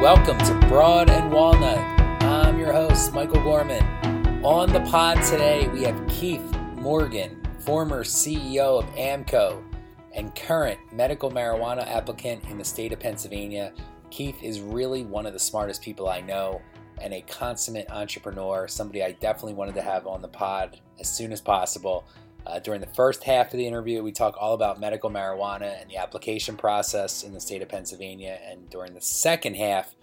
Welcome to Broad and Walnut. I'm your host, Michael Gorman. On the pod today, we have Keith Morgan, former CEO of AAMCO and current medical marijuana applicant in the state of Pennsylvania. Keith is really one of the smartest people I know and a consummate entrepreneur, somebody I definitely wanted to have on the pod as soon as possible. Uh, during the first half of the interview, we talk all about medical marijuana and the application process in the state of Pennsylvania. And during the second half,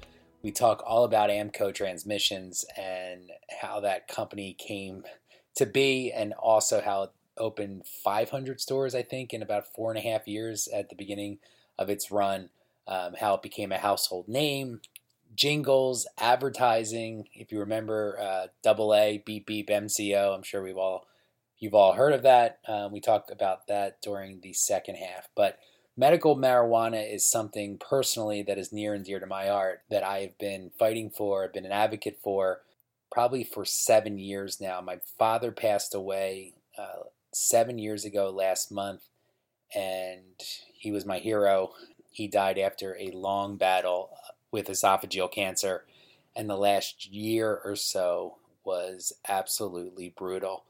we talk all about AAMCO Transmissions and how that company came to be, and also how it opened 500 stores, I think, in about four and a half years at the beginning of its run. Um, how it became a household name, jingles, advertising. If you remember, uh, Double A, Beep Beep, MCO. I'm sure we've all you've all heard of that. Um, we talked about that during the second half, but medical marijuana is something personally that is near and dear to my heart that I have been fighting for, I've been an advocate for, probably for seven years now. My father passed away uh, seven years ago last month, and he was my hero. He died after a long battle with esophageal cancer, and the last year or so was absolutely brutal.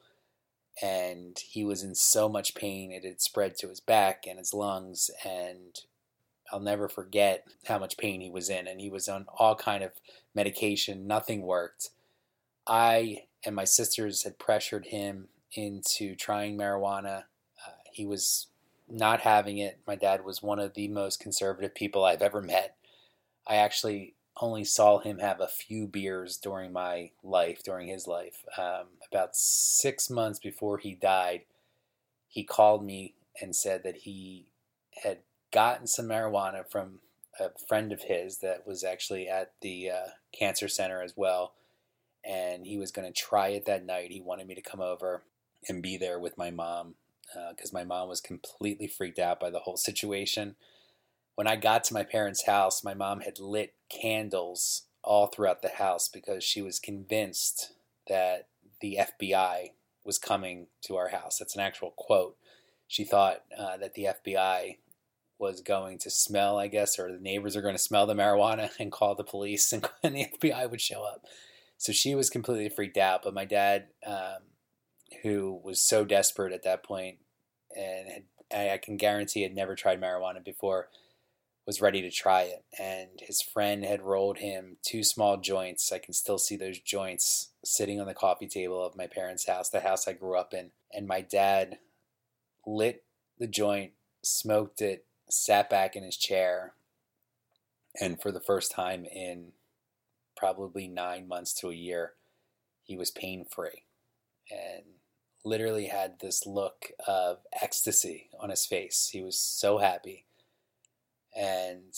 And he was in so much pain, it had spread to his back and his lungs, and I'll never forget how much pain he was in. And he was on all kind of medication, nothing worked. I and my sisters had pressured him into trying marijuana. Uh, he was not having it. My dad was one of the most conservative people I've ever met. I actually only saw him have a few beers during my life, during his life. Um, about six months before he died, he called me and said that he had gotten some marijuana from a friend of his that was actually at the uh, cancer center as well. And he was going to try it that night. He wanted me to come over and be there with my mom because uh, my mom was completely freaked out by the whole situation when I got to my parents' house, my mom had lit candles all throughout the house because she was convinced that the FBI was coming to our house. That's an actual quote. She thought uh, that the FBI was going to smell, I guess, or the neighbors are going to smell the marijuana and call the police, and, and the FBI would show up. So she was completely freaked out. But my dad, um, who was so desperate at that point, and had, I can guarantee had never tried marijuana before, was ready to try it, and his friend had rolled him two small joints. I can still see those joints sitting on the coffee table of my parents' house, the house I grew up in. And my dad lit the joint, smoked it, sat back in his chair, and for the first time in probably nine months to a year, he was pain free and literally had this look of ecstasy on his face. He was so happy and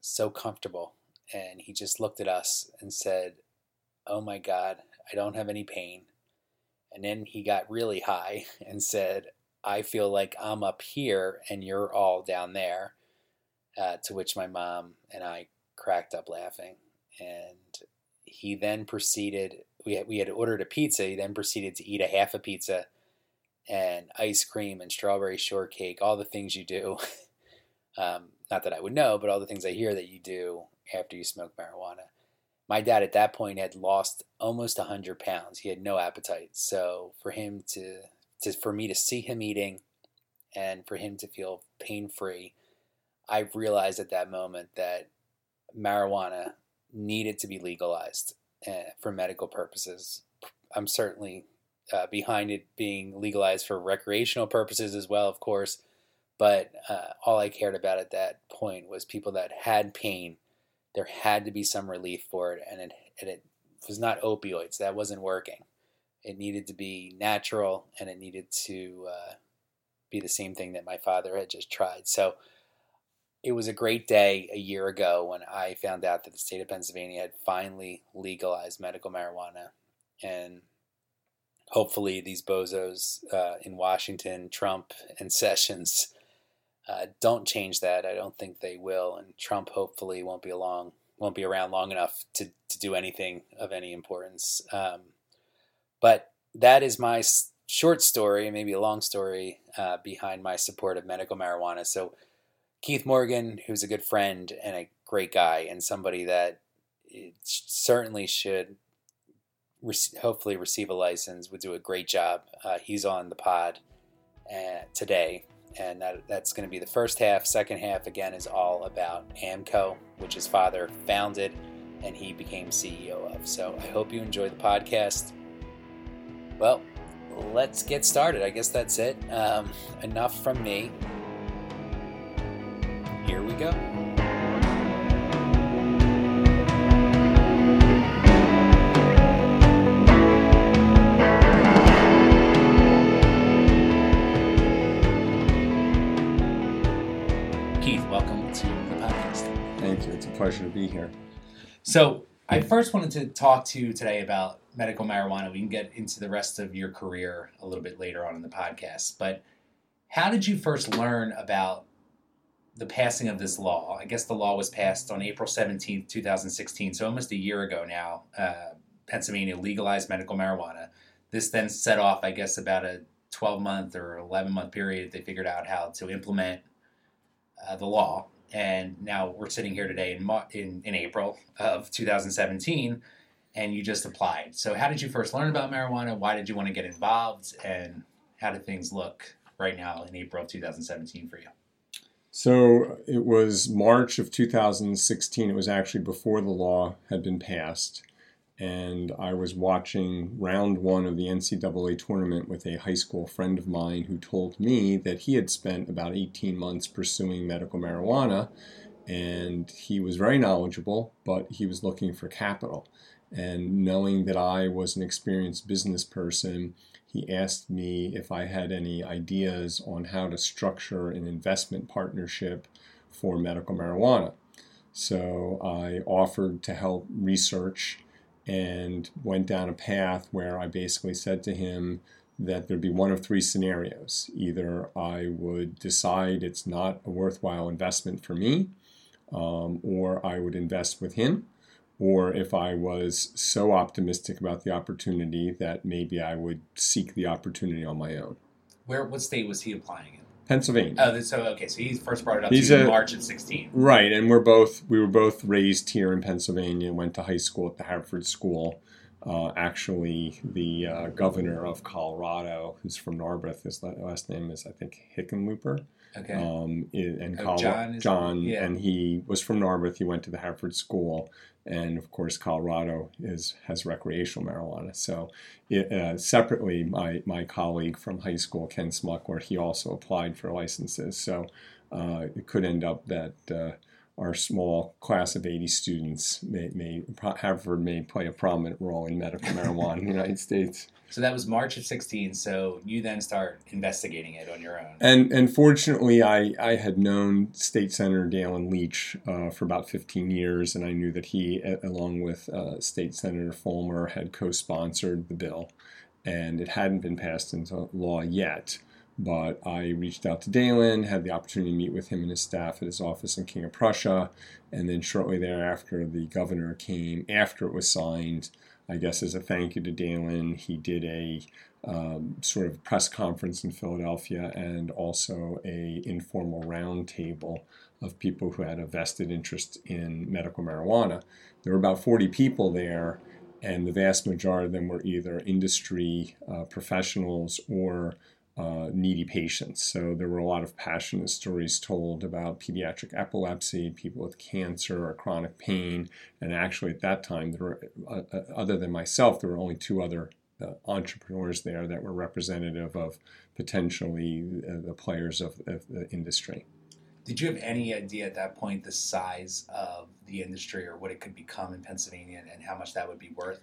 so comfortable. And he just looked at us and said, Oh my God, I don't have any pain. And then he got really high and said, I feel like I'm up here and you're all down there. Uh, to which my mom and I cracked up laughing. And he then proceeded, we had, we had ordered a pizza. He then proceeded to eat a half a pizza and ice cream and strawberry shortcake, all the things you do. um, not that I would know, but all the things I hear that you do after you smoke marijuana. My dad at that point had lost almost 100 pounds. He had no appetite. So for him to, to for me to see him eating and for him to feel pain free, I realized at that moment that marijuana needed to be legalized uh, for medical purposes. I'm certainly uh, behind it being legalized for recreational purposes as well, of course. But uh, all I cared about at that point was people that had pain. There had to be some relief for it, and it, and it was not opioids. That wasn't working. It needed to be natural, and it needed to uh, be the same thing that my father had just tried. So it was a great day a year ago when I found out that the state of Pennsylvania had finally legalized medical marijuana. And hopefully, these bozos uh, in Washington, Trump, and Sessions uh, don't change that. I don't think they will, and Trump hopefully won't be along, won't be around long enough to to do anything of any importance. Um, but that is my short story, maybe a long story uh, behind my support of medical marijuana. So Keith Morgan, who's a good friend and a great guy and somebody that certainly should re- hopefully receive a license. Would do a great job. Uh, he's on the pod uh, today, and that, that's going to be the first half. Second half again is all about AAMCO, which his father founded and he became CEO of. So I hope you enjoy the podcast. Well, let's get started. I guess that's it. Um, enough from me. Here we go. Pleasure to be here. So, I first wanted to talk to you today about medical marijuana. We can get into the rest of your career a little bit later on in the podcast. But how did you first learn about the passing of this law? I guess the law was passed on April 17th, 2016, so almost a year ago now. Uh, Pennsylvania legalized medical marijuana. This then set off, I guess, about a 12 month or 11 month period. They figured out how to implement uh, the law and now we're sitting here today in, in, in April of 2017, and you just applied. So, how did you first learn about marijuana? Why did you want to get involved? And how do things look right now in April of 2017 for you? So, it was March of 2016. It was actually before the law had been passed and I was watching round one of the NCAA tournament with a high school friend of mine who told me that he had spent about 18 months pursuing medical marijuana and he was very knowledgeable, but he was looking for capital. And knowing that I was an experienced business person, he asked me if I had any ideas on how to structure an investment partnership for medical marijuana. So I offered to help research and went down a path where I basically said to him that there'd be one of three scenarios. Either I would decide it's not a worthwhile investment for me, um, or I would invest with him, or if I was so optimistic about the opportunity that maybe I would seek the opportunity on my own. Where, what state was he applying in? Pennsylvania. Oh, so okay, so he first brought it up He's to in March of sixteen. Right, and we're both we were both raised here in Pennsylvania. Went to high school at the Haverford School. Uh, actually, the uh, governor of Colorado, who's from Narberth, his last name is I think Hickenlooper. Okay. Um, and oh, John, John yeah. and he was from Narberth. He went to the Haverford School, and of course, Colorado is has recreational marijuana. So, it, uh, separately, my my colleague from high school, Ken Smuckler, he also applied for licenses. So, uh, it could end up that uh, our small class of 80 students may, may Haverford may play a prominent role in medical marijuana in the United States. So that was March of 16. So you then start investigating it on your own. And and fortunately, I, I had known State Senator Daylin Leach uh, for about 15 years, and I knew that he, along with uh, State Senator Folmer, had co-sponsored the bill, and it hadn't been passed into law yet. But I reached out to Daylin, had the opportunity to meet with him and his staff at his office in King of Prussia, and then shortly thereafter, the governor came after it was signed I guess as a thank you to Daylin, he did a um, sort of press conference in Philadelphia and also a informal roundtable of people who had a vested interest in medical marijuana. There were about 40 people there, and the vast majority of them were either industry uh, professionals or uh, needy patients. So there were a lot of passionate stories told about pediatric epilepsy, people with cancer or chronic pain. And actually, at that time, there were, uh, uh, other than myself, there were only two other uh, entrepreneurs there that were representative of potentially uh, the players of, of the industry. Did you have any idea at that point the size of the industry or what it could become in Pennsylvania and how much that would be worth?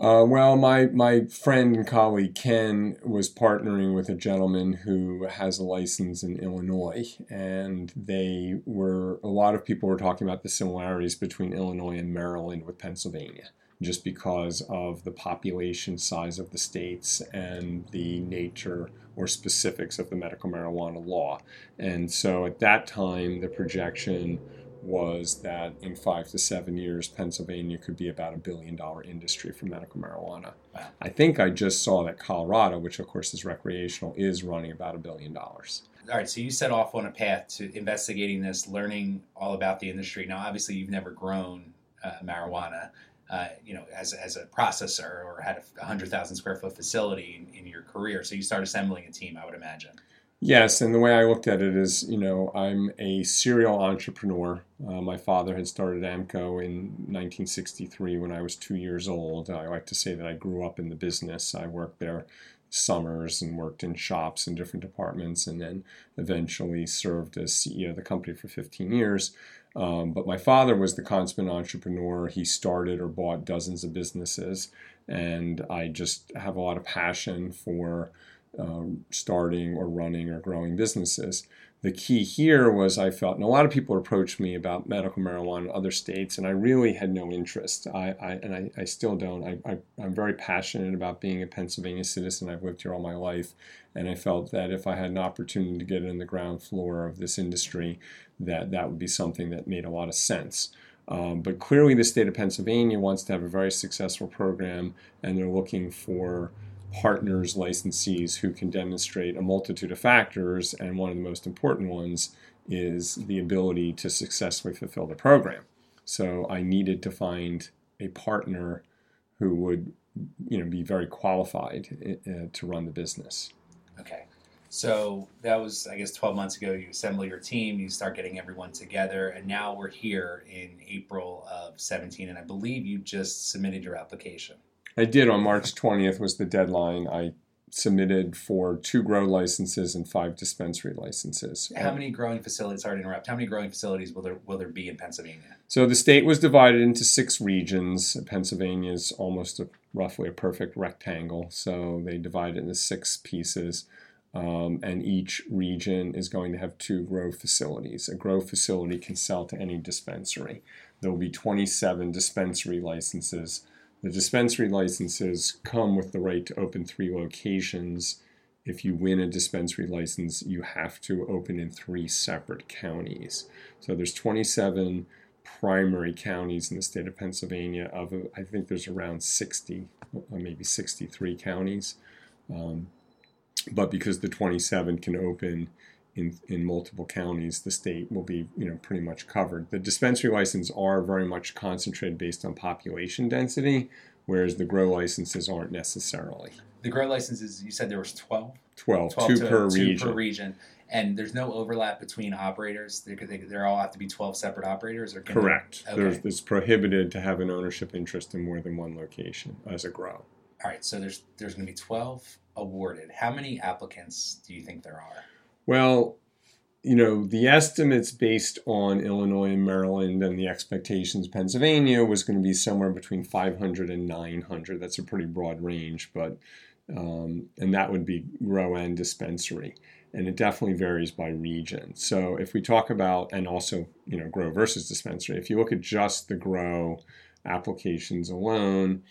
Uh, well, my, my friend and colleague Ken was partnering with a gentleman who has a license in Illinois, and they were a lot of people were talking about the similarities between Illinois and Maryland with Pennsylvania, just because of the population size of the states and the nature or specifics of the medical marijuana law. And so at that time, the projection was that in five to seven years, Pennsylvania could be about a billion dollar industry for medical marijuana. Wow. I think I just saw that Colorado, which of course is recreational, is running about a billion dollars. all right, so you set off on a path to investigating this, learning all about the industry. Now, obviously, you've never grown uh, marijuana, uh, you know, as, as a processor or had a 100,000 square foot facility in, in your career. So you start assembling a team, I would imagine. Yes, and the way I looked at it is, you know, I'm a serial entrepreneur. Uh, my father had started AAMCO in 1963 when I was two years old. I like to say that I grew up in the business. I worked there summers and worked in shops in different departments and then eventually served as CEO of the company for 15 years. Um, but my father was the consummate entrepreneur. He started or bought dozens of businesses, and I just have a lot of passion for um, starting or running or growing businesses. The key here was I felt, and a lot of people approached me about medical marijuana in other states, and I really had no interest. I, I and I, I, still don't. I, I, am very passionate about being a Pennsylvania citizen. I've lived here all my life, and I felt that if I had an opportunity to get in the ground floor of this industry, that that would be something that made a lot of sense. Um, but clearly, the state of Pennsylvania wants to have a very successful program, and they're looking for partners, licensees who can demonstrate a multitude of factors, and one of the most important ones is the ability to successfully fulfill the program. So I needed to find a partner who would, you know, be very qualified uh, to run the business. Okay. So that was, I guess, 12 months ago. You assemble your team, you start getting everyone together, and now we're here in April of 17, and I believe you just submitted your application. I did on March 20th was the deadline. I submitted for two grow licenses and five dispensary licenses. How many growing facilities? Sorry to interrupt. How many growing facilities will there will there be in Pennsylvania? So the state was divided into six regions. Pennsylvania is almost a, roughly a perfect rectangle, so they divided into six pieces. Um, and each region is going to have two grow facilities. A grow facility can sell to any dispensary. There will be 27 dispensary licenses the dispensary licenses come with the right to open three locations. If you win a dispensary license, you have to open in three separate counties. So there's 27 primary counties in the state of Pennsylvania. Of I think there's around 60, maybe 63 counties. Um, but because the 27 can open in, in multiple counties, the state will be you know pretty much covered. The dispensary licenses are very much concentrated based on population density, whereas the grow licenses aren't necessarily. The grow licenses, you said there was 12? 12, 12 two, to, per, two region. per region. And there's no overlap between operators. They, they, they all have to be 12 separate operators. Or Correct. Okay. There's, it's prohibited to have an ownership interest in more than one location as a grow. All right. So there's there's going to be 12 awarded. How many applicants do you think there are? Well, you know, the estimates based on Illinois and Maryland and the expectations Pennsylvania was going to be somewhere between 500 and 900. That's a pretty broad range, but um, and that would be grow and dispensary. And it definitely varies by region. So if we talk about, and also, you know, grow versus dispensary, if you look at just the grow applications alone,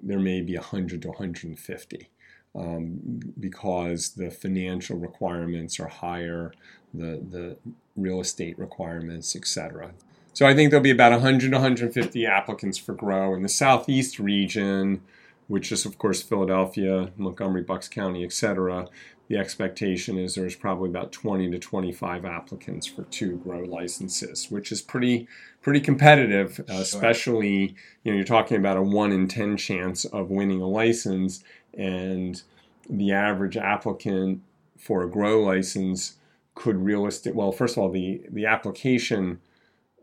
there may be 100 to 150 um, because the financial requirements are higher, the, the real estate requirements, etc. So I think there'll be about 100 to 150 applicants for Grow in the Southeast region, which is, of course, Philadelphia, Montgomery, Bucks County, etc. The expectation is there's probably about 20 to 25 applicants for two grow licenses, which is pretty pretty competitive, uh, especially you know you're talking about a one in 10 chance of winning a license, and the average applicant for a grow license could realistic well first of all the the application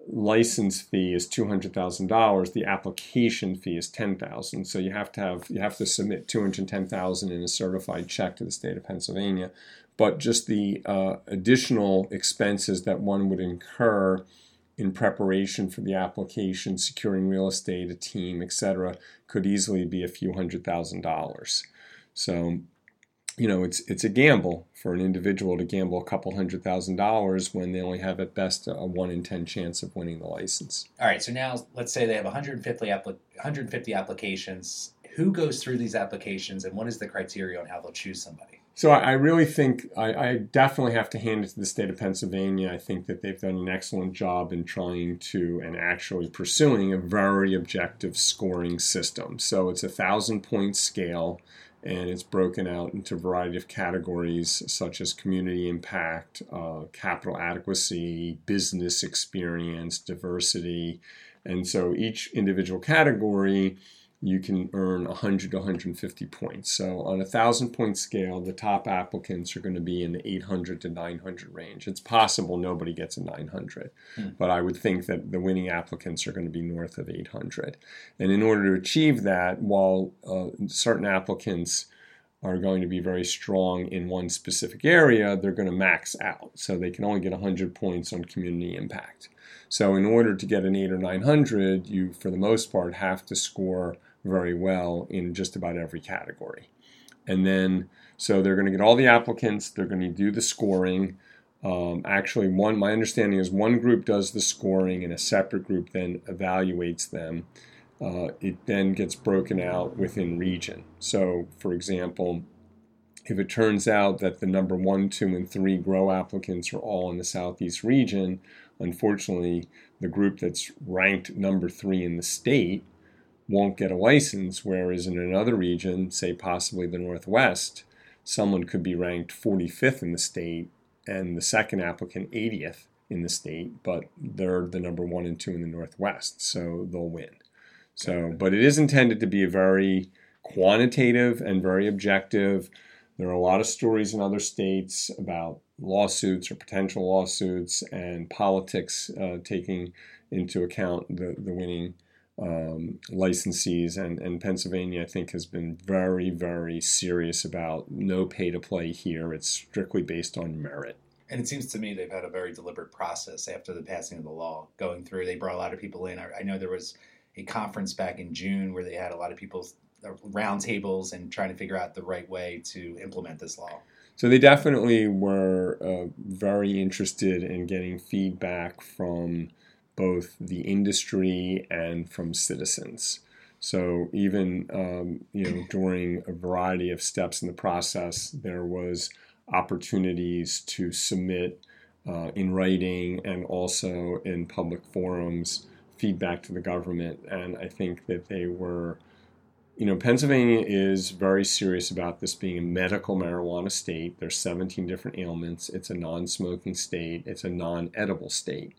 license fee is $200,000 the application fee is 10,000 so you have to have you have to submit 210,000 in a certified check to the state of Pennsylvania. But just the uh, additional expenses that one would incur in preparation for the application securing real estate a team etc could easily be a few hundred thousand dollars so you know, it's it's a gamble for an individual to gamble a couple hundred thousand dollars when they only have at best a one in ten chance of winning the license. All right, so now let's say they have 150 applic- 150 applications. Who goes through these applications, and what is the criteria on how they'll choose somebody? So I, really think I, I, definitely have to hand it to the state of Pennsylvania. I think that they've done an excellent job in trying to and actually pursuing a very objective scoring system. So it's a thousand point scale and it's broken out into a variety of categories such as community impact, uh, capital adequacy, business experience, diversity. And so each individual category you can earn 100 to 150 points. So on a thousand point scale, the top applicants are going to be in the 800 to 900 range. It's possible nobody gets a 900, hmm. but I would think that the winning applicants are going to be north of 800. And in order to achieve that, while uh, certain applicants are going to be very strong in one specific area, they're going to max out. So they can only get 100 points on community impact. So in order to get an 8 or 900, you, for the most part, have to score very well in just about every category. And then, so they're going to get all the applicants, they're going to do the scoring. Um, actually, one, my understanding is one group does the scoring and a separate group then evaluates them. Uh, it then gets broken out within region. So, for example, if it turns out that the number one, two, and three grow applicants are all in the southeast region, unfortunately, the group that's ranked number three in the state won't get a license, whereas in another region, say possibly the Northwest, someone could be ranked 45th in the state and the second applicant 80th in the state, but they're the number one and two in the Northwest, so they'll win. So, but it is intended to be a very quantitative and very objective. There are a lot of stories in other states about lawsuits or potential lawsuits and politics uh, taking into account the, the winning um, licensees, and, and Pennsylvania, I think, has been very, very serious about no pay to play here. It's strictly based on merit. And it seems to me they've had a very deliberate process after the passing of the law going through. They brought a lot of people in. I, I know there was a conference back in June where they had a lot of people uh, roundtables and trying to figure out the right way to implement this law. So they definitely were uh, very interested in getting feedback from both the industry and from citizens. So even um, you know during a variety of steps in the process, there was opportunities to submit uh, in writing and also in public forums feedback to the government. And I think that they were, you know, Pennsylvania is very serious about this being a medical marijuana state. There's 17 different ailments. It's a non-smoking state. It's a non-edible state.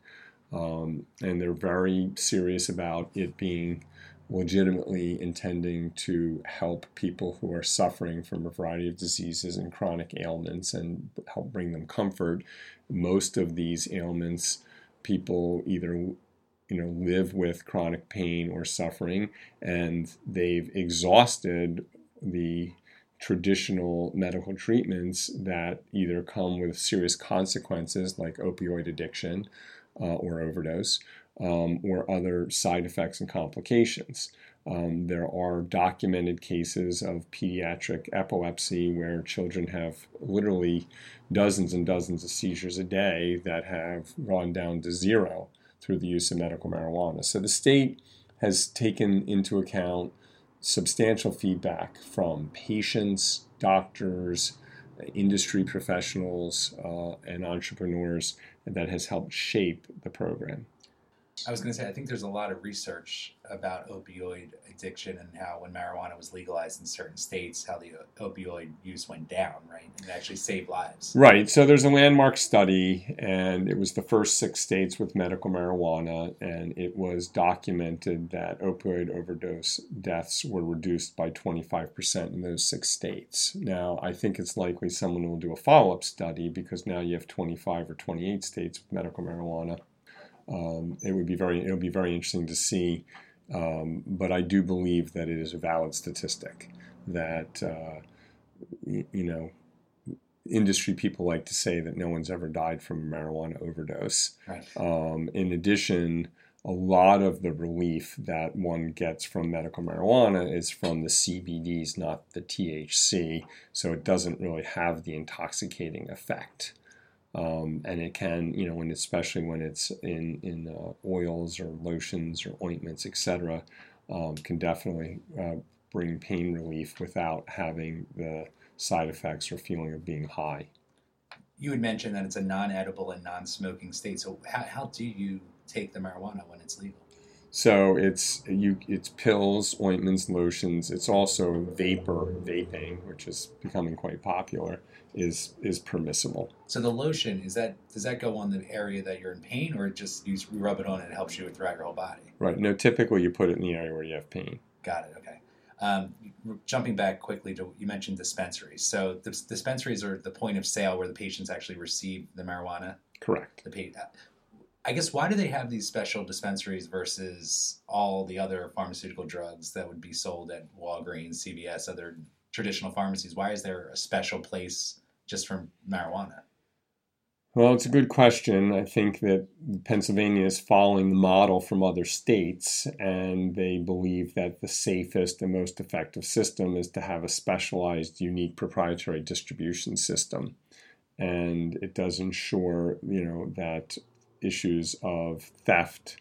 Um, and they're very serious about it being legitimately intending to help people who are suffering from a variety of diseases and chronic ailments and help bring them comfort. Most of these ailments, people either you know live with chronic pain or suffering, and they've exhausted the traditional medical treatments that either come with serious consequences like opioid addiction uh, or overdose, um, or other side effects and complications. Um, there are documented cases of pediatric epilepsy where children have literally dozens and dozens of seizures a day that have gone down to zero through the use of medical marijuana. So the state has taken into account substantial feedback from patients, doctors, industry professionals, uh, and entrepreneurs that has helped shape the program. I was going to say, I think there's a lot of research about opioid addiction and how when marijuana was legalized in certain states, how the opioid use went down, right? And actually saved lives. Right. So there's a landmark study, and it was the first six states with medical marijuana, and it was documented that opioid overdose deaths were reduced by 25% in those six states. Now, I think it's likely someone will do a follow up study because now you have 25 or 28 states with medical marijuana um, it would be very it would be very interesting to see. Um, but I do believe that it is a valid statistic that uh, you, you know industry people like to say that no one's ever died from a marijuana overdose. Right. Um, in addition, a lot of the relief that one gets from medical marijuana is from the CBDs, not the THC, so it doesn't really have the intoxicating effect. Um, and it can, you know, especially when it's in in uh, oils or lotions or ointments, etc., um, can definitely uh, bring pain relief without having the side effects or feeling of being high. You had mentioned that it's a non-edible and non-smoking state. So how, how do you take the marijuana when it's legal? So it's you it's pills, ointments, lotions. It's also vapor vaping, which is becoming quite popular, is is permissible. So the lotion is that does that go on the area that you're in pain, or just you rub it on and it helps you with throughout your whole body? Right. No, typically you put it in the area where you have pain. Got it. Okay. Um, jumping back quickly to you mentioned dispensaries. So the dispensaries are the point of sale where the patients actually receive the marijuana. Correct. The pa- I guess why do they have these special dispensaries versus all the other pharmaceutical drugs that would be sold at Walgreens, CVS, other traditional pharmacies? Why is there a special place just for marijuana? Well, it's a good question. I think that Pennsylvania is following the model from other states, and they believe that the safest and most effective system is to have a specialized, unique proprietary distribution system. And it does ensure, you know, that issues of theft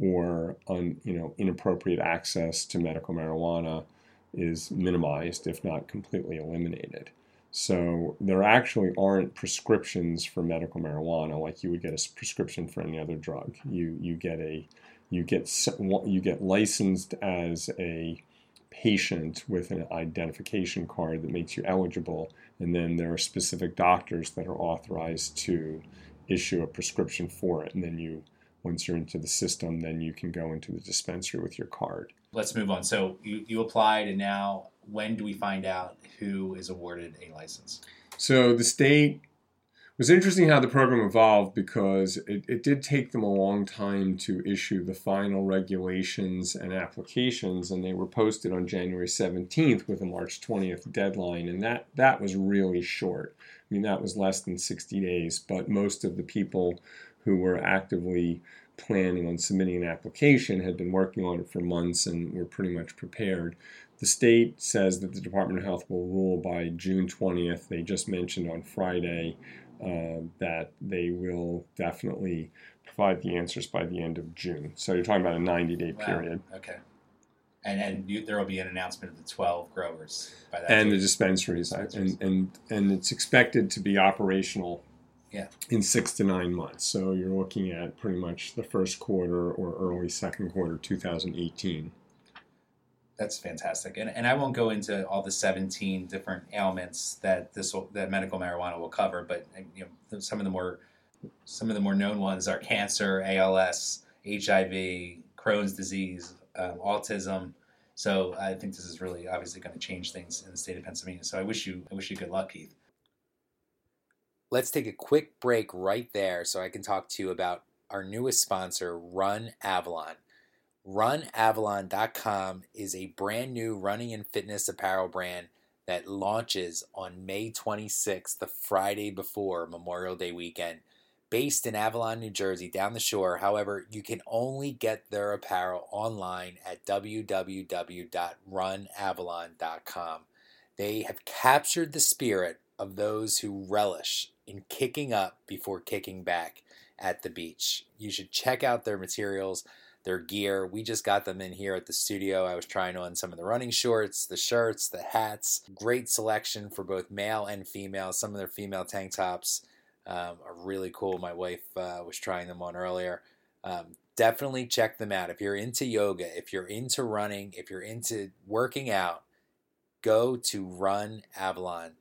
or un, you know inappropriate access to medical marijuana is minimized, if not completely eliminated. So there actually aren't prescriptions for medical marijuana like you would get a prescription for any other drug. You you get a you get you get licensed as a patient with an identification card that makes you eligible, and then there are specific doctors that are authorized to issue a prescription for it, and then you once you're into the system, then you can go into the dispensary with your card. Let's move on. So you, you applied, and now when do we find out who is awarded a license? So the state was interesting how the program evolved because it, it did take them a long time to issue the final regulations and applications, and they were posted on January 17th with a March 20th deadline, and that, that was really short. I mean, that was less than 60 days, but most of the people who were actively planning on submitting an application had been working on it for months and were pretty much prepared. The state says that the Department of Health will rule by June 20th. They just mentioned on Friday uh, that they will definitely provide the answers by the end of June. So you're talking about a 90 day wow. period. Okay and and you, there will be an announcement of the 12 growers by that and date. the dispensaries, and, and and it's expected to be operational yeah. in six to nine months so you're looking at pretty much the first quarter or early second quarter 2018 that's fantastic and, and i won't go into all the 17 different ailments that this will, that medical marijuana will cover but you know some of the more some of the more known ones are cancer als hiv crohn's disease um, autism. So I think this is really obviously going to change things in the state of Pennsylvania. So I wish you I wish you good luck, Keith. Let's take a quick break right there so I can talk to you about our newest sponsor, Run Avalon. RunAvalon.com is a brand new running and fitness apparel brand that launches on May 26th, the Friday before Memorial Day weekend based in Avalon, New Jersey, down the shore. However, you can only get their apparel online at www.runavalon.com. They have captured the spirit of those who relish in kicking up before kicking back at the beach. You should check out their materials, their gear. We just got them in here at the studio. I was trying on some of the running shorts, the shirts, the hats. Great selection for both male and female. Some of their female tank tops um, are really cool. My wife uh, was trying them on earlier. Um, definitely check them out. If you're into yoga, if you're into running, if you're into working out, go to runavalon.com.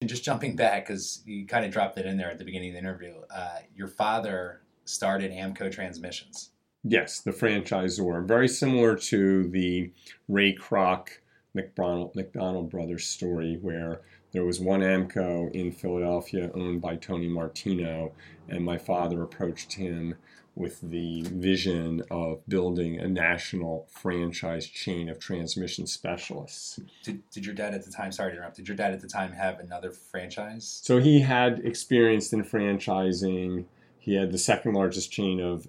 And just jumping back, because you kind of dropped it in there at the beginning of the interview, uh, your father started AAMCO Transmissions. Yes, the franchisor. Very similar to the Ray Kroc McDonald, McDonald Brothers story, where there was one AAMCO in Philadelphia owned by Tony Martino, and my father approached him with the vision of building a national franchise chain of transmission specialists. Did, did your dad at the time, sorry to interrupt, did your dad at the time have another franchise? So he had experience in franchising. He had the second largest chain of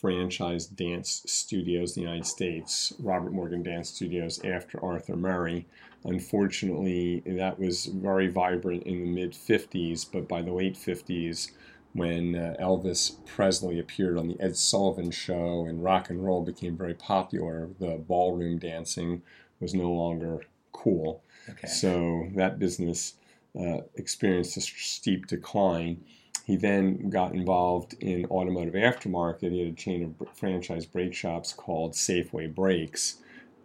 franchise dance studios in the United States, Robert Morgan Dance Studios, after Arthur Murray. Unfortunately, that was very vibrant in the mid 50s, but by the late 50s, when uh, Elvis Presley appeared on the Ed Sullivan Show and rock and roll became very popular, the ballroom dancing was no longer cool. Okay. So that business uh, experienced a steep decline. he then got involved in automotive aftermarket. He had a chain of franchise brake shops called Safeway Brakes.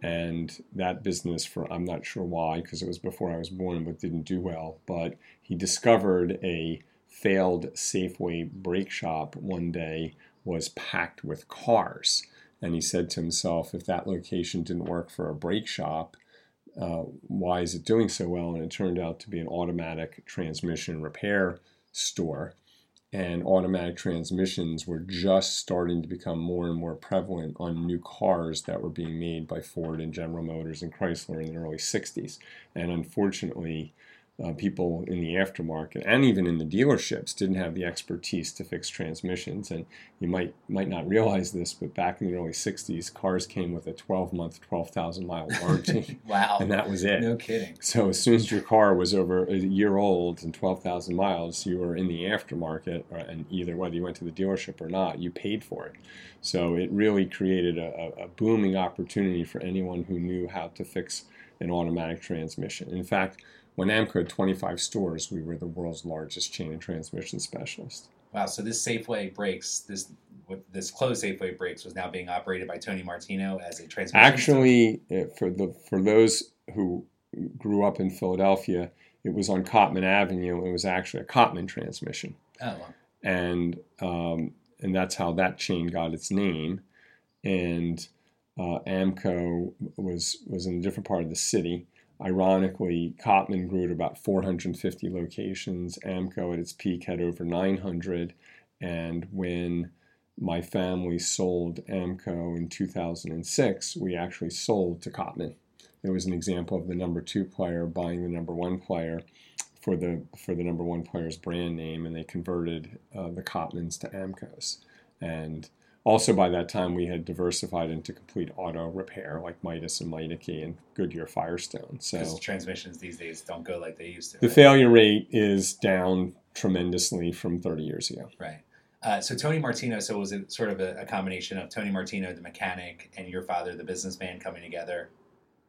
And that business, for I'm not sure why, because it was before I was born, but didn't do well. But he discovered a failed Safeway brake shop one day was packed with cars. And he said to himself, if that location didn't work for a brake shop, uh, why is it doing so well? And it turned out to be an automatic transmission repair store. And automatic transmissions were just starting to become more and more prevalent on new cars that were being made by Ford and General Motors and Chrysler in the early 60s. And unfortunately, uh, people in the aftermarket and even in the dealerships didn't have the expertise to fix transmissions. And you might might not realize this, but back in the early '60s, cars came with a 12-month, 12,000 mile warranty. wow! And that was it. No kidding. So as soon as your car was over a year old and 12,000 miles, you were in the aftermarket, uh, and either whether you went to the dealership or not, you paid for it. So it really created a, a booming opportunity for anyone who knew how to fix an automatic transmission. In fact when AAMCO had 25 stores, we were the world's largest chain and transmission specialist. Wow! So this Safeway Brakes this this closed Safeway Brakes was now being operated by Tony Martino as a transmission. Actually, uh, for the for those who grew up in Philadelphia, it was on Cottman Avenue. It was actually a Cottman transmission. Oh. Wow. And um, and that's how that chain got its name. And uh, AAMCO was was in a different part of the city Ironically, Cottman grew to about 450 locations. AAMCO at its peak had over 900. And when my family sold AAMCO in 2006, we actually sold to Cottman. It was an example of the number two player buying the number one player for the for the number one player's brand name, and they converted uh, the Cottmans to AAMCOs. And also, by that time, we had diversified into complete auto repair, like Midas and Meineke and Goodyear Firestone. So transmissions these days don't go like they used to. The right? failure rate is down tremendously from 30 years ago. Right. Uh, so Tony Martino, so was it sort of a, a, combination of Tony Martino, the mechanic, and your father, the businessman, coming together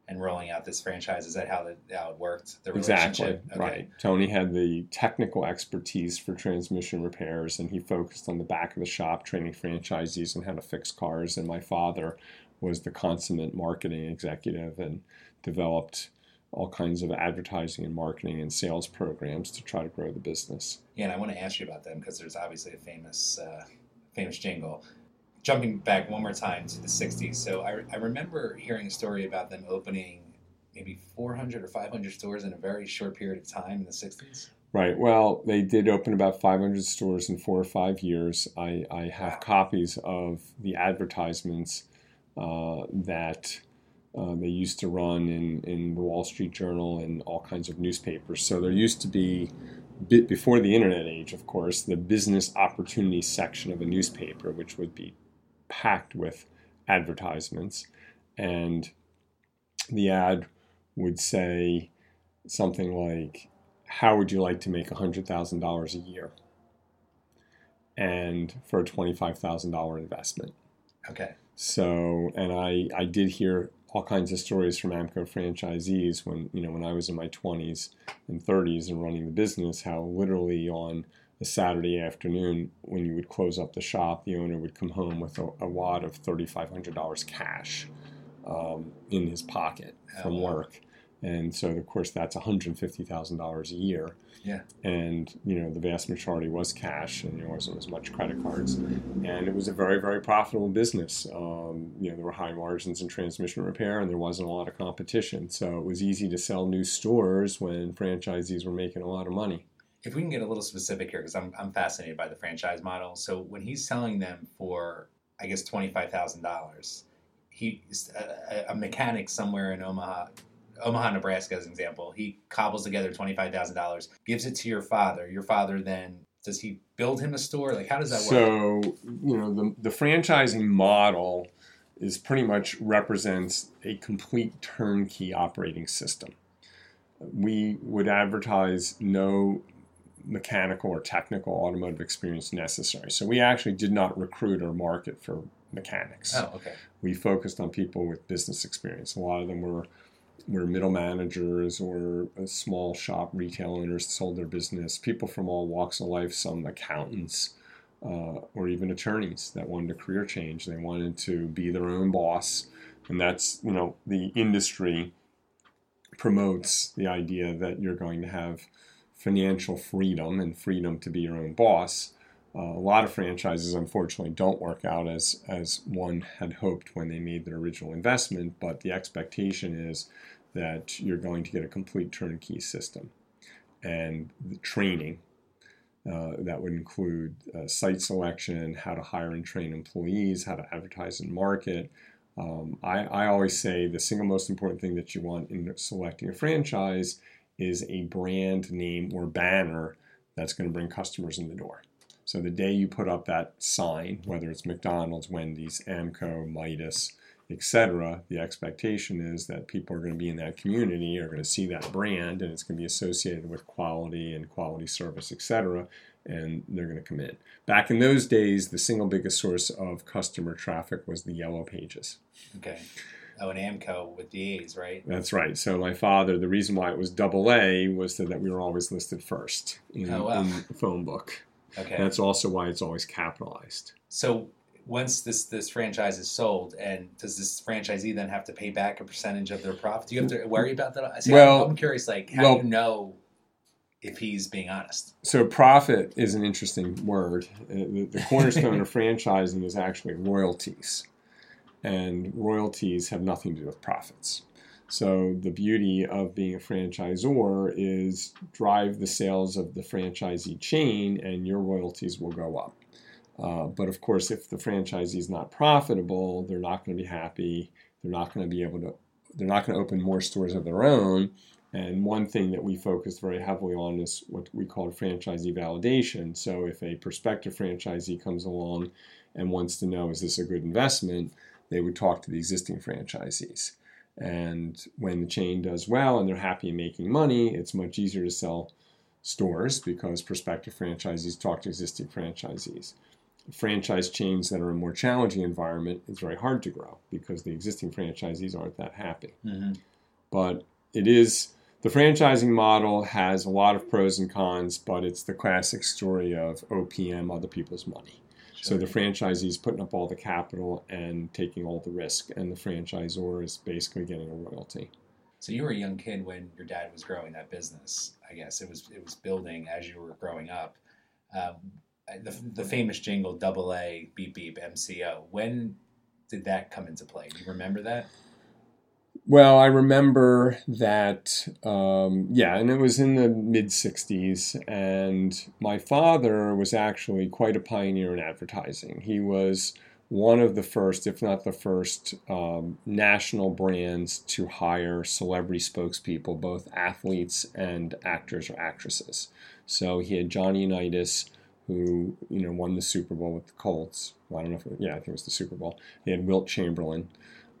and rolling out this franchise? Is that how, the, how it worked? The exactly okay. right. Tony had the technical expertise for transmission repairs, and he focused on the back of the shop, training franchisees on how to fix cars. And my father was the consummate marketing executive and developed all kinds of advertising and marketing and sales programs to try to grow the business. Yeah, and I want to ask you about them because there's obviously a famous, uh, famous jingle jumping back one more time to the 60s. So I, I remember hearing a story about them opening maybe 400 or 500 stores in a very short period of time in the 60s. Right. Well, they did open about 500 stores in four or five years. I, I have wow. copies of the advertisements uh, that uh, they used to run in, in the Wall Street Journal and all kinds of newspapers. So there used to be, bit before the internet age, of course, the business opportunity section of a newspaper, which would be packed with advertisements. And the ad would say something like, How would you like to make $100,000 a year? And for a $25,000 investment. Okay. So, and I, I did hear all kinds of stories from AAMCO franchisees when, you know, when I was in my 20s and 30s and running the business, how literally on a Saturday afternoon, when you would close up the shop, the owner would come home with a, a wad of $3,500 cash um, in his pocket from oh, work. And so, of course, that's $150,000 a year. Yeah. And, you know, the vast majority was cash and there wasn't as much credit cards. And it was a very, very profitable business. Um, you know, there were high margins in transmission repair and there wasn't a lot of competition. So it was easy to sell new stores when franchisees were making a lot of money if we can get a little specific here, because I'm, I'm fascinated by the franchise model. So when he's selling them for, I guess, $25,000, he's uh, a, a, mechanic somewhere in Omaha, Omaha, Nebraska, as an example. He cobbles together $25,000, gives it to your father. Your father then, does he build him a store? Like, how does that work? So, you know, the, the franchising model is pretty much represents a complete turnkey operating system. We would advertise no mechanical or technical automotive experience necessary. So we actually did not recruit or market for mechanics. Oh, okay. We focused on people with business experience. A lot of them were were middle managers or small shop retail owners that sold their business, people from all walks of life, some accountants, uh, or even attorneys that wanted a career change. They wanted to be their own boss. And that's, you know, the industry promotes the idea that you're going to have financial freedom and freedom to be your own boss. Uh, a lot of franchises, unfortunately, don't work out as, as one had hoped when they made their original investment, but the expectation is that you're going to get a complete turnkey system. And the training uh, that would include uh, site selection, how to hire and train employees, how to advertise and market. Um, I, I always say the single most important thing that you want in selecting a franchise is a brand name or banner that's going to bring customers in the door. So the day you put up that sign, whether it's McDonald's, Wendy's, AAMCO, Midas, etc., the expectation is that people are going to be in that community, are going to see that brand, and it's going to be associated with quality and quality service, etc., and they're going to come in. Back in those days, the single biggest source of customer traffic was the yellow pages. Okay. Oh, and AAMCO with the A's, right? That's right. So my father, the reason why it was double A was so that we were always listed first in, Oh, wow. in the phone book. Okay. And that's also why it's always capitalized. so once this this franchise is sold, and does this franchisee then have to pay back a percentage of their profit? Do you have to worry about that? See, Well- I'm, I'm curious, like how well- do you know if he's being honest? So profit is an interesting word. Uh, The, the cornerstone of franchising is actually royalties, and royalties have nothing to do with profits. So the beauty of being a franchisor is drive the sales of the franchisee chain, and your royalties will go up. Uh, but of course, if the franchisee is not profitable, they're not going to be happy. They're not going to be able to. They're not going to open more stores of their own. And one thing that we focus very heavily on is what we call franchisee validation. So if a prospective franchisee comes along and wants to know is this a good investment, they would talk to the existing franchisees. And when the chain does well and they're happy making money, it's much easier to sell stores because prospective franchisees talk to existing franchisees. Franchise chains that are in a more challenging environment, it's very hard to grow because the existing franchisees aren't that happy. Mm-hmm. But it is the franchising model has a lot of pros and cons, but it's the classic story of OPM, other people's money. So the franchisee is putting up all the capital and taking all the risk, and the franchisor is basically getting a royalty. So you were a young kid when your dad was growing that business. I guess it was it was building as you were growing up. Um, the, the famous jingle double A beep beep MCO. When did that come into play? Do you remember that? Well, I remember that, um, yeah, and it was in the mid 60s, and my father was actually quite a pioneer in advertising. He was one of the first, if not the first, um, national brands to hire celebrity spokespeople, both athletes and actors or actresses. So he had Johnny Unitas, who you know won the Super Bowl with the Colts. Well, I don't know if it, yeah, I think it was the Super Bowl. He had Wilt Chamberlain.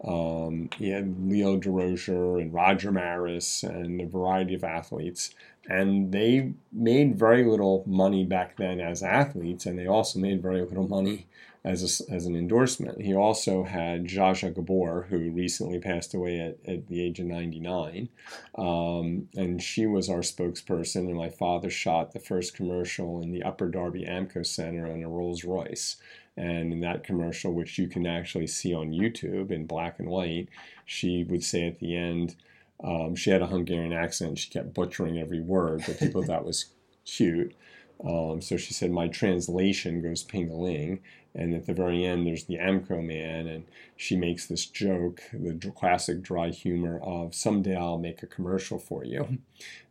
Um, he had Leo Durocher and Roger Maris and a variety of athletes. And they made very little money back then as athletes, and they also made very little money as, a, as an endorsement. He also had Zsa Gabor, who recently passed away at, at the age of 99. Um, and she was our spokesperson, and my father shot the first commercial in the Upper Darby AAMCO Center in a Rolls Royce. And in that commercial, which you can actually see on YouTube in black and white, she would say at the end, um, she had a Hungarian accent. She kept butchering every word, but people thought was cute. Um, so she said, My translation goes ping-a-ling. And at the very end, there's the AAMCO man, and she makes this joke, the classic dry humor of, Someday I'll make a commercial for you.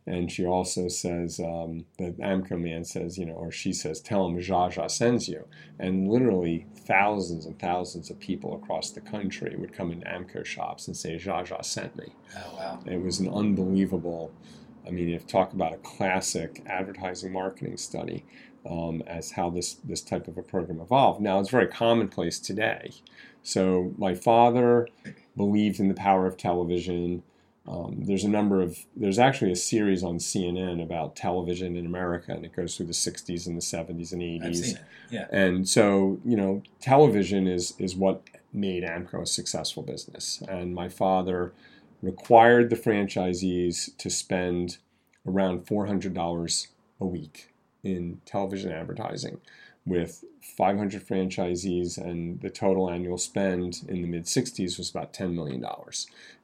And she also says, um, the AAMCO man says, you know, or she says, Tell him Zsa Zsa sends you. And literally thousands and thousands of people across the country would come into AAMCO shops and say, Zsa Zsa sent me. Oh wow. It was an unbelievable, I mean, if talk about a classic advertising marketing study um, as how this, this type of a program evolved. Now, it's very commonplace today. So, my father believed in the power of television. Um, there's a number of, there's actually a series on CNN about television in America, and it goes through the 60s and the 70s and 80s. I've seen it. Yeah. And so, you know, television is is what made AAMCO a successful business. And my father required the franchisees to spend around $400 a week in television advertising with 500 franchisees and the total annual spend in the mid 60s was about $10 million.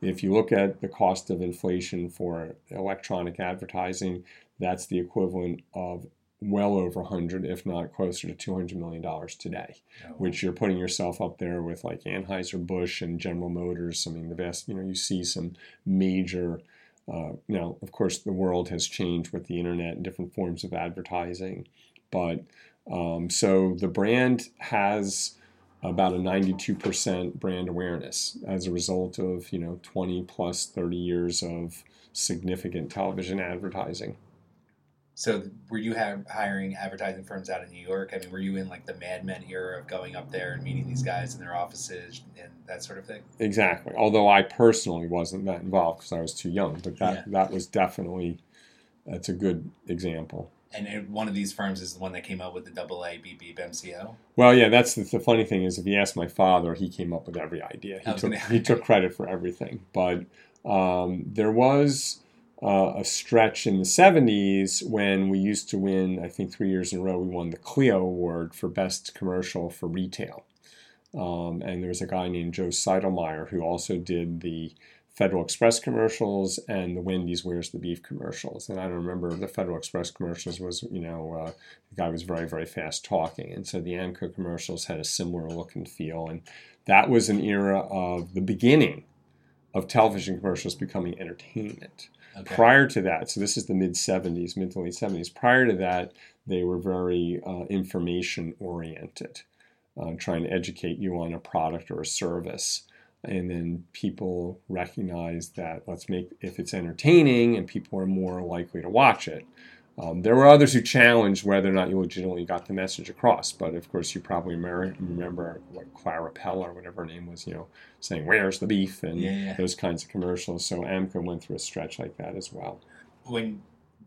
If you look at the cost of inflation for electronic advertising, that's the equivalent of well over 100 if not closer to 200 million dollars today oh. which you're putting yourself up there with like Anheuser-Busch and General Motors I mean the best you know you see some major uh, now of course the world has changed with the internet and different forms of advertising but um, so the brand has about a 92% brand awareness as a result of you know 20 plus 30 years of significant television advertising so were you ha- hiring advertising firms out in New York? I mean, were you in like the Mad Men era of going up there and meeting these guys in their offices and that sort of thing? Exactly. Although I personally wasn't that involved because I was too young, but that yeah. that was definitely that's a good example. And one of these firms is the one that came up with the double A beep beep MCO. Well, yeah, that's the, the, funny thing is if you ask my father, he came up with every idea. He took he took credit for everything, but um, there was uh, a stretch in the 70s when we used to win, I think three years in a row, we won the Clio Award for Best Commercial for Retail. Um, and there was a guy named Joe Sedelmaier who also did the Federal Express commercials and the Wendy's Where's the Beef commercials. And I don't remember the Federal Express commercials was, you know, uh, the guy was very, very fast talking. And so the AAMCO commercials had a similar look and feel. And that was an era of the beginning of television commercials becoming entertainment. Okay. Prior to that, so this is the mid 70s, mid to late 70s. Prior to that, they were very uh, information oriented, uh, trying to educate you on a product or a service. And then people recognize that let's make if it's entertaining and people are more likely to watch it, um, there were others who challenged whether or not you legitimately got the message across, but of course you probably remember what Clara Pell or whatever her name was, you know, saying "Where's the beef?" and yeah, those kinds of commercials. So AAMCO went through a stretch like that as well. When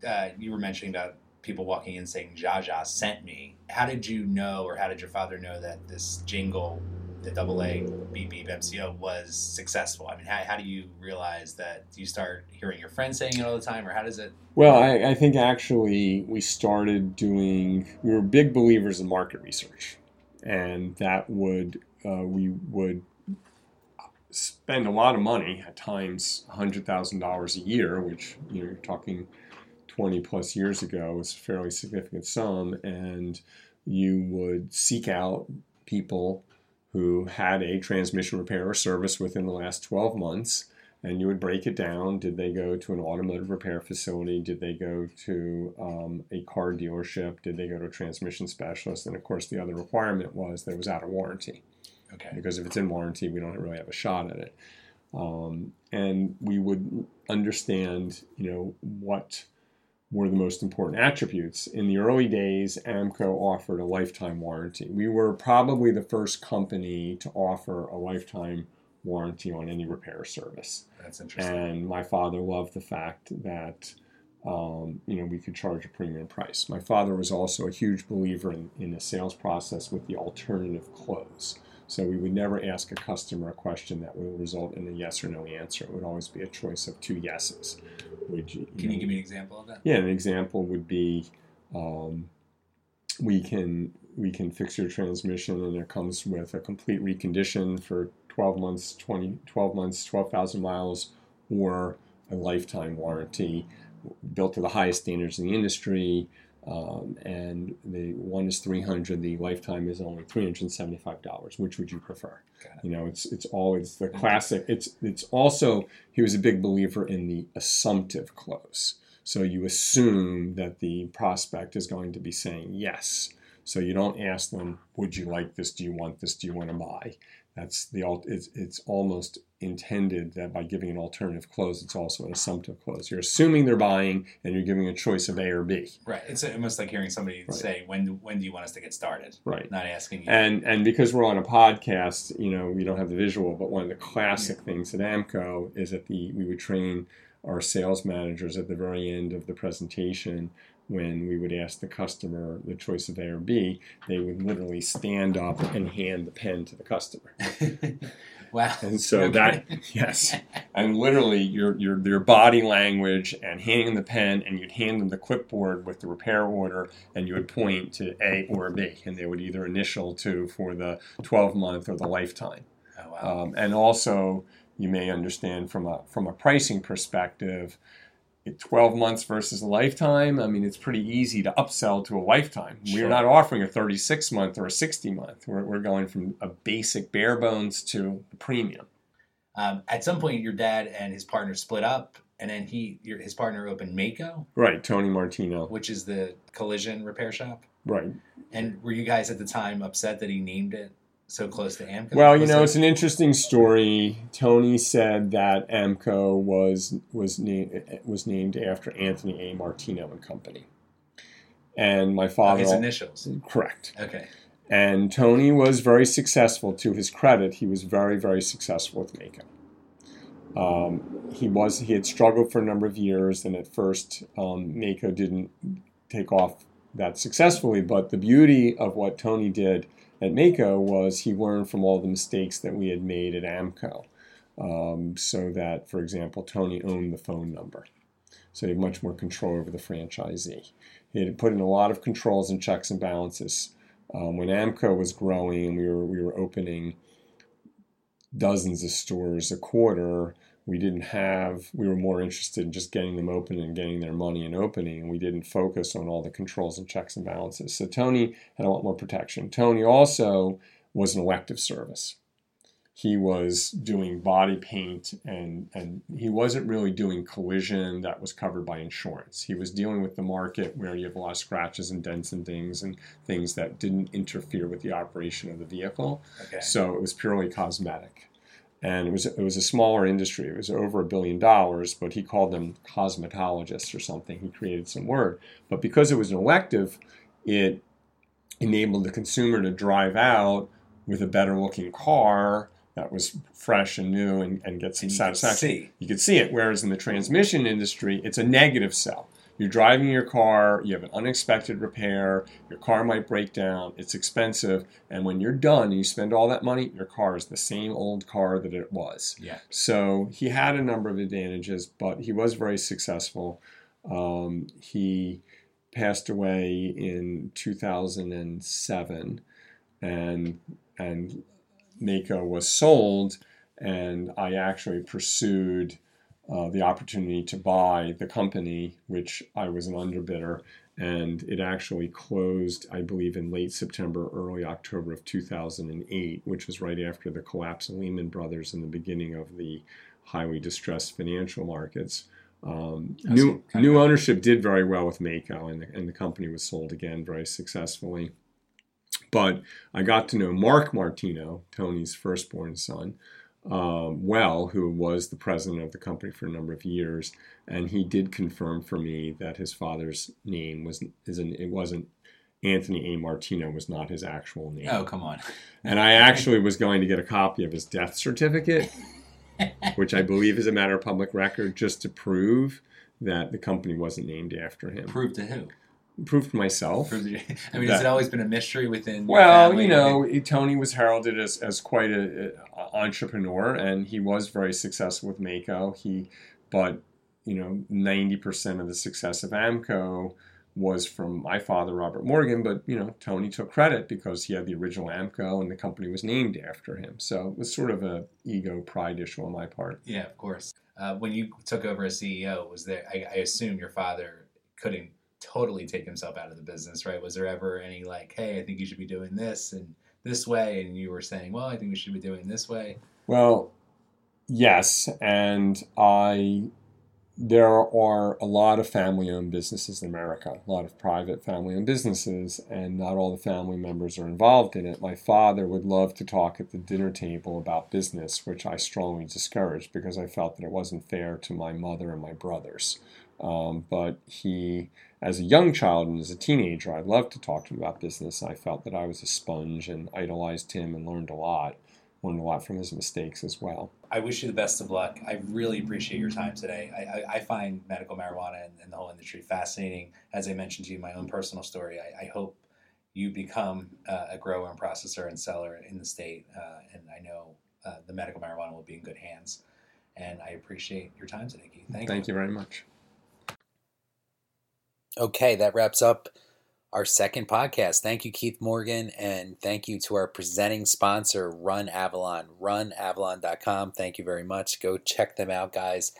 uh, you were mentioning about people walking in saying "Zsa Zsa sent me," how did you know, or how did your father know that this jingle the double A beep MCO was successful? I mean, how, how do you realize that? You start hearing your friends saying it all the time, or how does it? Well, I, I think actually we started doing. We were big believers in market research, and that would uh, we would spend a lot of money at times, hundred thousand dollars a year, which you know you're talking twenty plus years ago was a fairly significant sum, and you would seek out people who had a transmission repair or service within the last 12 months and you would break it down. Did they go to an automotive repair facility? Did they go to um, a car dealership? Did they go to a transmission specialist? And of course, the other requirement was that it was out of warranty. Okay. Because if it's in warranty, we don't really have a shot at it. Um, and we would understand, you know, what were the most important attributes. In the early days, AAMCO offered a lifetime warranty. We were probably the first company to offer a lifetime warranty on any repair service. That's interesting. And my father loved the fact that um, you know we could charge a premium price. My father was also a huge believer in, in the sales process with the alternative close. So we would never ask a customer a question that would result in a yes or no answer. It would always be a choice of two yeses. Would you, you can know, you give me an example of that? Yeah, an example would be um, we can we can fix your transmission and it comes with a complete recondition for 12 months, 20, 12 months, 12,000 miles, or a lifetime warranty built to the highest standards in the industry. Um, and the one is 300 the lifetime is only $375 which would you prefer? You know it's it's always the classic. It's it's also he was a big believer in the assumptive close. So you assume that the prospect is going to be saying yes. So you don't ask them would you like this? Do you want this? Do you want to buy that's the it's, it's almost intended that by giving an alternative close, it's also an assumptive close. You're assuming they're buying, and you're giving a choice of A or B. Right. It's almost like hearing somebody right. say, "When do, when do you want us to get started?" Right. Not asking you. And and because we're on a podcast, you know, we don't have the visual, but one of the classic yeah. things at AAMCO is that the we would train our sales managers at the very end of the presentation when we would ask the customer the choice of A or B, they would literally stand up and hand the pen to the customer. Wow. And so Okay. that yes, and literally your your your body language and handing the pen, and you'd hand them the clipboard with the repair order, and you would point to A or B, and they would either initial to for the 12 month or the lifetime. Oh, wow. Um, and also, you may understand from a from a pricing perspective, 12 months versus a lifetime. I mean, it's pretty easy to upsell to a lifetime. Sure. We're not offering a 36 month or a 60 month. We're, we're going from a basic bare bones to the premium. Um, at some point, your dad and his partner split up, and then he, your, his partner opened Maaco, Right, Tony Martino. which is the collision repair shop. Right. And were you guys at the time upset that he named it so close to AAMCO? Well, you know, it- it's an interesting story. Tony said that AAMCO was was named was named after Anthony A. Martino and Company, and my oh, father. his initials. correct. Okay. And Tony was very successful. To his credit, he was very, very successful with Maaco. Um, he was he had struggled for a number of years, and at first, um, Maaco didn't take off that successfully. But the beauty of what Tony did at Maaco was he learned from all the mistakes that we had made at AAMCO. Um, so that, for example, Tony owned the phone number, so he had much more control over the franchisee. He had put in a lot of controls and checks and balances um, when AAMCO was growing we were we were opening dozens of stores a quarter, we didn't have we were more interested in just getting them open and getting their money and opening, and we didn't focus on all the controls and checks and balances. So Tony had a lot more protection. Tony also was an elective service. He was doing body paint and and he wasn't really doing collision that was covered by insurance. He was dealing with the market where you have a lot of scratches and dents and things and things that didn't interfere with the operation of the vehicle. Okay. So it was purely cosmetic. And it was it was a smaller industry. It was over a billion dollars, but he called them cosmetologists or something. He created some word. But because it was an elective, it enabled the consumer to drive out with a better looking car that was fresh and new and, and get some And you could satisfaction. see. You could see it. Whereas in the transmission industry, it's a negative sell. You're driving your car, you have an unexpected repair, your car might break down, it's expensive, and when you're done you spend all that money, your car is the same old car that it was. Yeah. So he had a number of advantages, but he was very successful. Um, he passed away in 2007, and and Maaco was sold, and I actually pursued uh, the opportunity to buy the company, which I was an underbidder, and it actually closed, I believe, in late September, early October of 2008, which was right after the collapse of Lehman Brothers and the beginning of the highly distressed financial markets. Um, new new ownership did very well with Maaco, and the, and the company was sold again very successfully. But I got to know Mark Martino, Tony's firstborn son, um, well, who was the president of the company for a number of years, and he did confirm for me that his father's name was isn't it wasn't Anthony A. Martino was not his actual name. Oh, come on. And I actually was going to get a copy of his death certificate, which I believe is a matter of public record, just to prove that the company wasn't named after him. Prove to who? Prove to myself. I mean, That- has it always been a mystery within? Well, you know, Tony was heralded as, as quite a, a entrepreneur, and he was very successful with Maaco. He, but you know, ninety percent of the success of AAMCO was from my father, Robert Morgan. But you know, Tony took credit because he had the original AAMCO, and the company was named after him. So it was sort of a ego pride issue on my part. Yeah, of course. Uh, when you took over as CEO, was there? I, I assume your father couldn't totally take himself out of the business, right? Was there ever any like, hey, I think you should be doing this and this way, and you were saying, well, I think we should be doing this way. Well, yes, and I there are a lot of family-owned businesses in America, a lot of private family-owned businesses, and not all the family members are involved in it. My father would love to talk at the dinner table about business, which I strongly discouraged because I felt that it wasn't fair to my mother and my brothers. Um, but he, as a young child and as a teenager, I loved to talk to him about business. I felt that I was a sponge and idolized him and learned a lot learned a lot from his mistakes as well. I wish you the best of luck. I really appreciate your time today. I, I, I find medical marijuana and, and the whole industry fascinating. As I mentioned to you, my own personal story. I, I hope you become uh, a grower and processor and seller in the state. Uh, and I know uh, the medical marijuana will be in good hands. And I appreciate your time today, Keith. Thank, you. Thank you. you very much. Okay, that wraps up our second podcast. Thank you, Keith Morgan, and thank you to our presenting sponsor, Run Avalon, runavalon.com. Thank you very much. Go check them out, guys.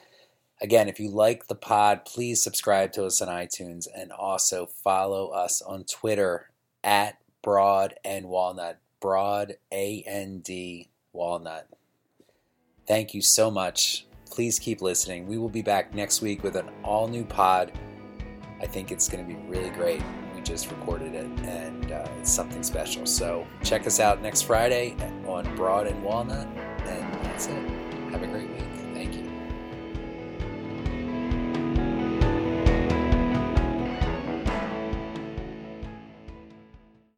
Again, if you like the pod, please subscribe to us on iTunes and also follow us on Twitter at Broad and Walnut. Broad A N D Walnut. Thank you so much. Please keep listening. We will be back next week with an all new pod. I think it's going to be really great. We just recorded it and uh, it's something special. So check us out next Friday on Broad and Walnut. And that's it. Have a great week.